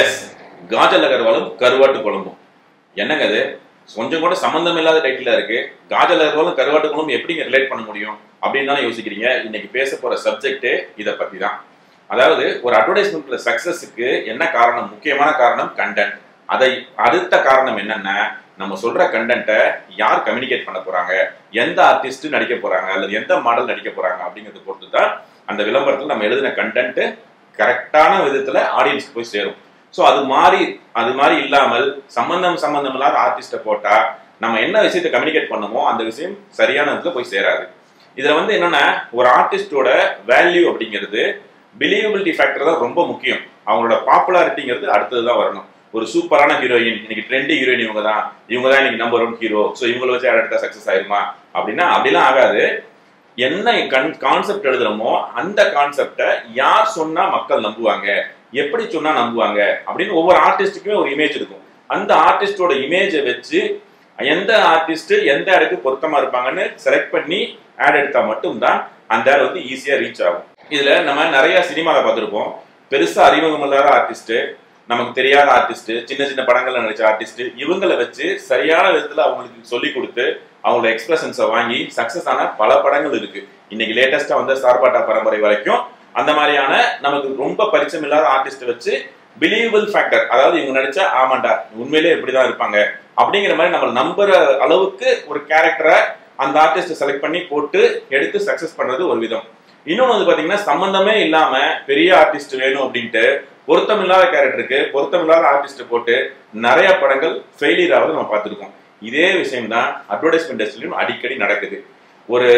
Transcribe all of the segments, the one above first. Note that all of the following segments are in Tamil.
எஸ் காஜல் அகர்வாலும் கருவாட்டு குழம்பும். என்னங்க அது கொஞ்சம் கூட சம்பந்தம் இல்லாத டைட்டிலா இருக்கு. காஜல் அகர்வாலும் கருவாட்டு குழம்பு எப்படிங்க ரிலேட் பண்ண முடியும்? அப்படின்னு தானே யோசிக்கிறீங்க. இன்னைக்கு பேச போற சப்ஜெக்டே இதை பத்தி தான். அதாவது ஒரு அட்வர்டைஸ்மெண்ட்ல சக்சஸுக்கு என்ன காரணம்? முக்கியமான காரணம் கண்டென்ட் அதை அடுத்த காரணம் என்னன்னா நம்ம சொல்ற கண்டென்ட்டை யார் கம்யூனிகேட் பண்ண போறாங்க? எந்த ஆர்டிஸ்ட் நடிக்க போறாங்க? அல்லது எந்த மாடல் நடிக்க போறாங்க? அப்படிங்கறத பொறுத்து தான் அந்த விளம்பரத்தில் நம்ம எழுதின கண்டென்ட் கரெக்டான விதத்துல ஆடியன்ஸ்க்கு போய் சேரும். ஸோ அது மாதிரி அது மாதிரி இல்லாமல் சம்பந்தம் சம்பந்தம் இல்லாத ஆர்டிஸ்ட்டை போட்டா நம்ம என்ன விஷயத்தை கம்யூனிகேட் பண்ணமோ அந்த விஷயம் சரியான விதத்துல போய் சேராது. இதுல வந்து என்னன்னா ஒரு ஆர்டிஸ்டோட வேல்யூ அப்படிங்கிறது பிலீவபிலிட்டி ஃபேக்டர் தான் ரொம்ப முக்கியம். அவங்களோட பாப்புலாரிட்டிங்கிறது அடுத்தது தான் வரணும். ஒரு சூப்பரான ஹீரோயின் இன்னைக்கு ட்ரெண்டி ஹீரோயின் இவங்க தான் இவங்க தான் இன்னைக்கு நம்பர் ஒன் ஹீரோ ஸோ இவங்கள வச்சு ஆட் எடுத்தா சக்ஸஸ் ஆயிருமா? அப்படின்னா அப்படிலாம் ஆகாது. என்ன கன் கான்செப்ட் எழுதுறோமோ அந்த கான்செப்டை யார் சொன்னா மக்கள் நம்புவாங்க? எப்படி சொன்னா நம்புவாங்க? அப்படின்னு ஒவ்வொரு ஆர்டிஸ்ட்டுக்குமே ஒரு இமேஜ் இருக்கும். அந்த ஆர்டிஸ்டோட இமேஜை வச்சு எந்த ஆர்டிஸ்ட் எந்த இடத்துக்கு பொருத்தமா இருப்பாங்கன்னு செலக்ட் பண்ணி ஆட் எடுத்தா மட்டும்தான் அந்த ஆட் வந்து ஈஸியா ரீச் ஆகும். இதுல நம்ம நிறைய சினிமாவை பார்த்துருப்போம். பெருசா அறிமுகம் இல்லாத ஆர்டிஸ்ட் நமக்கு தெரியாத ஆர்டிஸ்ட் சின்ன சின்ன படங்கள்ல நடிச்ச ஆர்டிஸ்ட் இவங்களை வச்சு சரியான விதத்துல அவங்களுக்கு சொல்லி கொடுத்து அவங்களோட எக்ஸ்பிரஷன்ஸை வாங்கி சக்சஸ் ஆன பல படங்கள் இருக்கு. இன்னைக்கு லேட்டஸ்டா வந்த சார்பாட்டா பரம்பரை வரைக்கும் அந்த மாதிரியான நமக்கு ரொம்ப பரிச்சயம் இல்லாத ஆர்டிஸ்ட் வச்சு பிலீவபிள் ஃபேக்டர் அதாவது இவங்க நடிச்சா ஆமாண்டா உண்மையிலே இப்படிதான் இருப்பாங்க அப்படிங்கிற மாதிரி நம்ம நம்புற அளவுக்கு ஒரு கேரக்டரை அந்த ஆர்டிஸ்ட் செலக்ட் பண்ணி போட்டு எடுத்து சக்சஸ் பண்றது ஒரு விதம். இன்னொன்று வந்து பாத்தீங்கன்னா சம்பந்தமே இல்லாம பெரிய ஆர்டிஸ்ட் வேணும் அப்படின்ட்டு பொருத்தம் இல்லாத கேரக்டருக்கு பொருத்தம் இல்லாத ஆர்டிஸ்ட் போட்டு நிறைய படங்கள் ஃபெயிலியர் ஆகுது நம்ம பார்த்துருக்கோம். இதே விஷயம் தான் அட்வர்டைஸ்மெண்ட் இண்டஸ்ட்ரியிலும் அடிக்கடி நடக்குது. ஒரு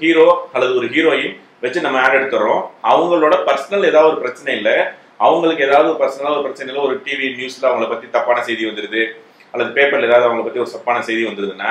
ஹீரோ அல்லது ஒரு ஹீரோயின் வச்சு நம்ம ஆட் எடுத்துறோம் அவங்களோட பர்சனல் ஏதாவது ஒரு பிரச்சனை இல்லை. அவங்களுக்கு ஏதாவது பர்சனலாக ஒரு பிரச்சனை இல்லை. ஒரு டிவி நியூஸில் அவங்கள பற்றி தப்பான செய்தி வந்துருது. அல்லது பேப்பரில் ஏதாவது அவங்கள பற்றி ஒரு தப்பான செய்தி வந்ததுன்னா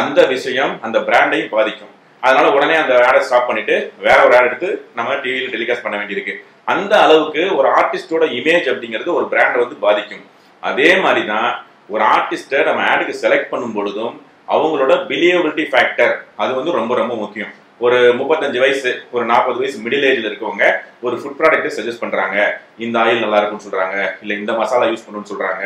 அந்த விஷயம் அந்த பிராண்டையும் பாதிக்கும். அதனால உடனே அந்த ஆடை ஸ்டாப் பண்ணிட்டு வேற ஒரு ஆட் எடுத்து நம்ம டிவியில் டெலிகாஸ்ட் பண்ண வேண்டியிருக்கு. அந்த அளவுக்கு ஒரு ஆர்டிஸ்டோட இமேஜ் அப்படிங்கிறது ஒரு பிராண்டை வந்து பாதிக்கும். அதே மாதிரி தான் ஒரு ஆர்டிஸ்ட்டை நம்ம ஆடுக்கு செலக்ட் பண்ணும் பொழுதும் அவங்களோட பிலியபிலிட்டி ஃபேக்டர் அது வந்து ரொம்ப ரொம்ப முக்கியம். ஒரு முப்பத்தஞ்சு வயசு ஒரு நாற்பது வயசு மிடில் ஏஜ்ல இருக்கவங்க ஒரு ஃபுட் ப்ராடக்ட்டை சஜஸ்ட் பண்றாங்க. இந்த ஆயில் நல்லா இருக்கும்னு சொல்றாங்க இல்ல இந்த மசாலா யூஸ் பண்ணணும்னு சொல்றாங்க.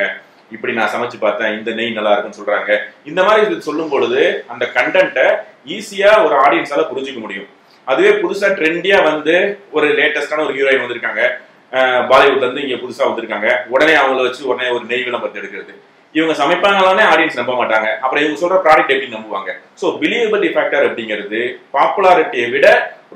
இப்படி நான் சமைச்சு பார்த்தேன் இந்த நெய் நல்லா இருக்குன்னு சொல்றாங்க. இந்த மாதிரி சொல்லும் பொழுது அந்த கண்டென்ட்டை ஈஸியா ஒரு ஆடியன்ஸால புரிஞ்சுக்க முடியும். அதுவே புதுசா ட்ரெண்டியா வந்து ஒரு லேட்டஸ்டான ஒரு ஹீரோயின் வந்திருக்காங்க. பாலிவுட்ல இருந்து இங்க புதுசா வந்திருக்காங்க. உடனே அவங்கள வச்சு உடனே ஒரு நெய் விளம்பரத்தை எடுக்கிறது. இவங்க சமைப்பாங்களானே ஆடியன்ஸ் நம்ப மாட்டாங்க. அப்புறம் இவங்க சொல்ற ப்ராடக்ட் எப்படி நம்புவாங்க? ஸோ பிலியபிலிட்டி ஃபேக்டர் அப்படிங்கிறது பாப்புலாரிட்டியை விட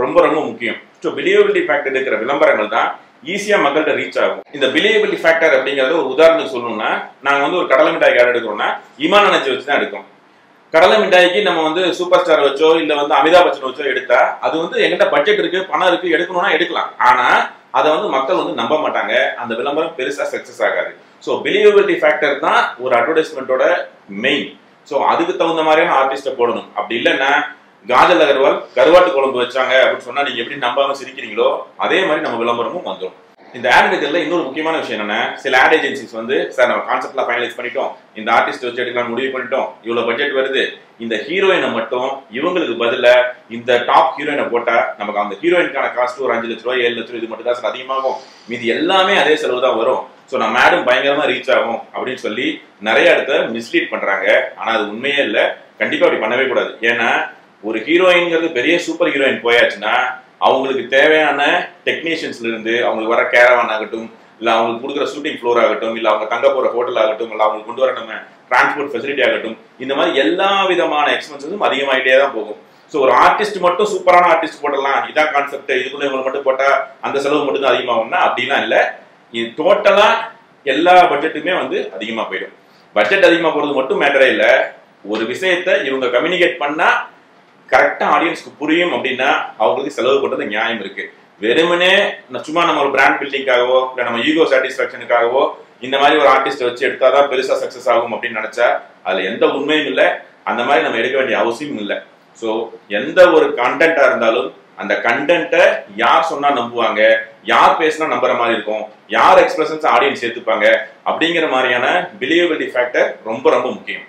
ரொம்ப ரொம்ப முக்கியம். ஸோ பிலியபிலிட்டி ஃபேக்டர் இருக்கிற விளம்பரங்கள் தான் ஈஸியா மக்கள்கிட்ட ரீச் ஆகும். இந்த பிலியபிலிட்டி ஃபேக்டர் அப்படிங்கிறது ஒரு உதாரணத்துக்கு சொல்லணும்னா நாங்க வந்து ஒரு கடலை மிட்டாய் யார் எடுக்கிறோம்னா இமான நினைச்சு வச்சு தான் எடுக்கோம். கடலை மிட்டாய்க்கு நம்ம வந்து சூப்பர் ஸ்டார் வச்சோ இல்ல வந்து அமிதாப் பச்சன் வச்சோ எடுத்தா அது வந்து எங்கிட்ட பட்ஜெட் இருக்கு பணம் இருக்கு எடுக்கணும்னா எடுக்கலாம். ஆனா அதை வந்து மக்கள் வந்து நம்ப மாட்டாங்க. அந்த விளம்பரம் பெருசாக சக்சஸ் ஆகாது. ஸோ பிலீவபிலிட்டி ஃபேக்டர் தான் ஒரு அட்வர்டைஸ்மெண்ட்டோட மெயின் ஸோ அதுக்கு தகுந்த மாதிரியான ஆர்டிஸ்ட்டை போடணும். அப்படி இல்லைன்னா காஜல் அகர்வால் கருவாட்டு குழம்பு வச்சாங்க அப்படின்னு சொன்னா நீங்க எப்படி நம்பாம சிரிக்கிறீங்களோ அதே மாதிரி நம்ம விளம்பரமும் வந்துடும் இந்த ஆட் எடுக்கிறதுல இன்னொரு முக்கியமான விஷயம் என்னன்னா சில ஆட் ஏஜென்சிஸ் வந்து சார் நம்ம கான்செப்ட்ல ஃபைனலைஸ் பண்ணிட்டோம். இந்த ஆர்டிஸ்ட் வச்சு எடுக்கலாம் முடிவு பண்ணிட்டோம். இவ்வளவு பட்ஜெட் வருது. இந்த ஹீரோயினை மட்டும் இவங்களுக்கு பதிலாக இந்த டாப் ஹீரோயினை போட்டா நமக்கு அந்த ஹீரோயினுக்கான காஸ்ட் ஒரு அஞ்சு லட்ச ரூபாய் ஏழு லட்ச ரூபாய் இது மட்டும் தான் சார் அதிகமாகும். மீது எல்லாமே அதே செலவு தான் வரும். ஸோ நம்ம மேடம் பயங்கரமா ரீச் ஆகும் அப்படின்னு சொல்லி நிறைய இடத்த மிஸ்லீட் பண்றாங்க. ஆனா அது உண்மையே இல்லை. கண்டிப்பா அப்படி பண்ணவே கூடாது. ஏன்னா ஒரு ஹீரோயின்ங்கிறது பெரிய சூப்பர் ஹீரோயின் போயாச்சுன்னா அவங்களுக்கு தேவையான டெக்னீஷியன்ஸ்ல இருந்து அவங்களுக்கு வர கேரவான் ஆகட்டும் இல்ல அவங்களுக்கு கொடுக்குற ஷூட்டிங் ஃப்ளோர் ஆகட்டும் இல்ல அவங்க தங்க போற ஹோட்டல் ஆகட்டும் இல்ல அவங்களுக்கு கொண்டு வர நம்ம டிரான்ஸ்போர்ட் ஃபெசிலிட்டி ஆகட்டும் இந்த மாதிரி எல்லா விதமான எக்ஸ்பென்சஸும் அதிகமாயிட்டே தான் போகும். ஸோ ஒரு ஆர்டிஸ்ட் மட்டும் சூப்பரான ஆர்டிஸ்ட் போடலாம். இதான் கான்செப்ட் இதுக்குள்ள இவங்களை மட்டும் போட்டா அந்த செலவு மட்டும் தான் அதிகமாகும்னா அப்படிலாம் இல்லை. இது டோட்டலா எல்லா பட்ஜெட்டுமே வந்து அதிகமா போயிடும். பட்ஜெட் அதிகமா போறது மட்டும் மேட்டரே இல்லை. ஒரு விஷயத்த இவங்க கம்யூனிகேட் பண்ணா கரெக்டாக ஆடியன்ஸ்க்கு புரியும் அப்படின்னா அவங்களுக்கு செலவு பண்ணுறது நியாயம் இருக்கு. வெறுமனே சும்மா நம்ம ஒரு பிராண்ட் பில்டிங்காகவோ இல்லை நம்ம ஈகோ சாட்டிஸ்ஃபேக்ஷனுக்காகவோ இந்த மாதிரி ஒரு ஆர்டிஸ்ட் வச்சு எடுத்தால் தான் பெருசாக சக்ஸஸ் ஆகும் அப்படின்னு நினச்சா அதில் எந்த உண்மையும் இல்லை. அந்த மாதிரி நம்ம எடுக்க வேண்டிய அவசியமும் இல்லை. ஸோ எந்த ஒரு கண்டென்ட்டாக இருந்தாலும் அந்த கண்டென்ட்டை யார் சொன்னா நம்புவாங்க? யார் பேசினா நம்புற மாதிரி இருக்கும்? யார் எக்ஸ்பிரஷன்ஸ் ஆடியன்ஸ் சேர்த்துப்பாங்க அப்படிங்கிற மாதிரியான பிலியபிலிட்டி ஃபேக்டர் ரொம்ப ரொம்ப முக்கியம்.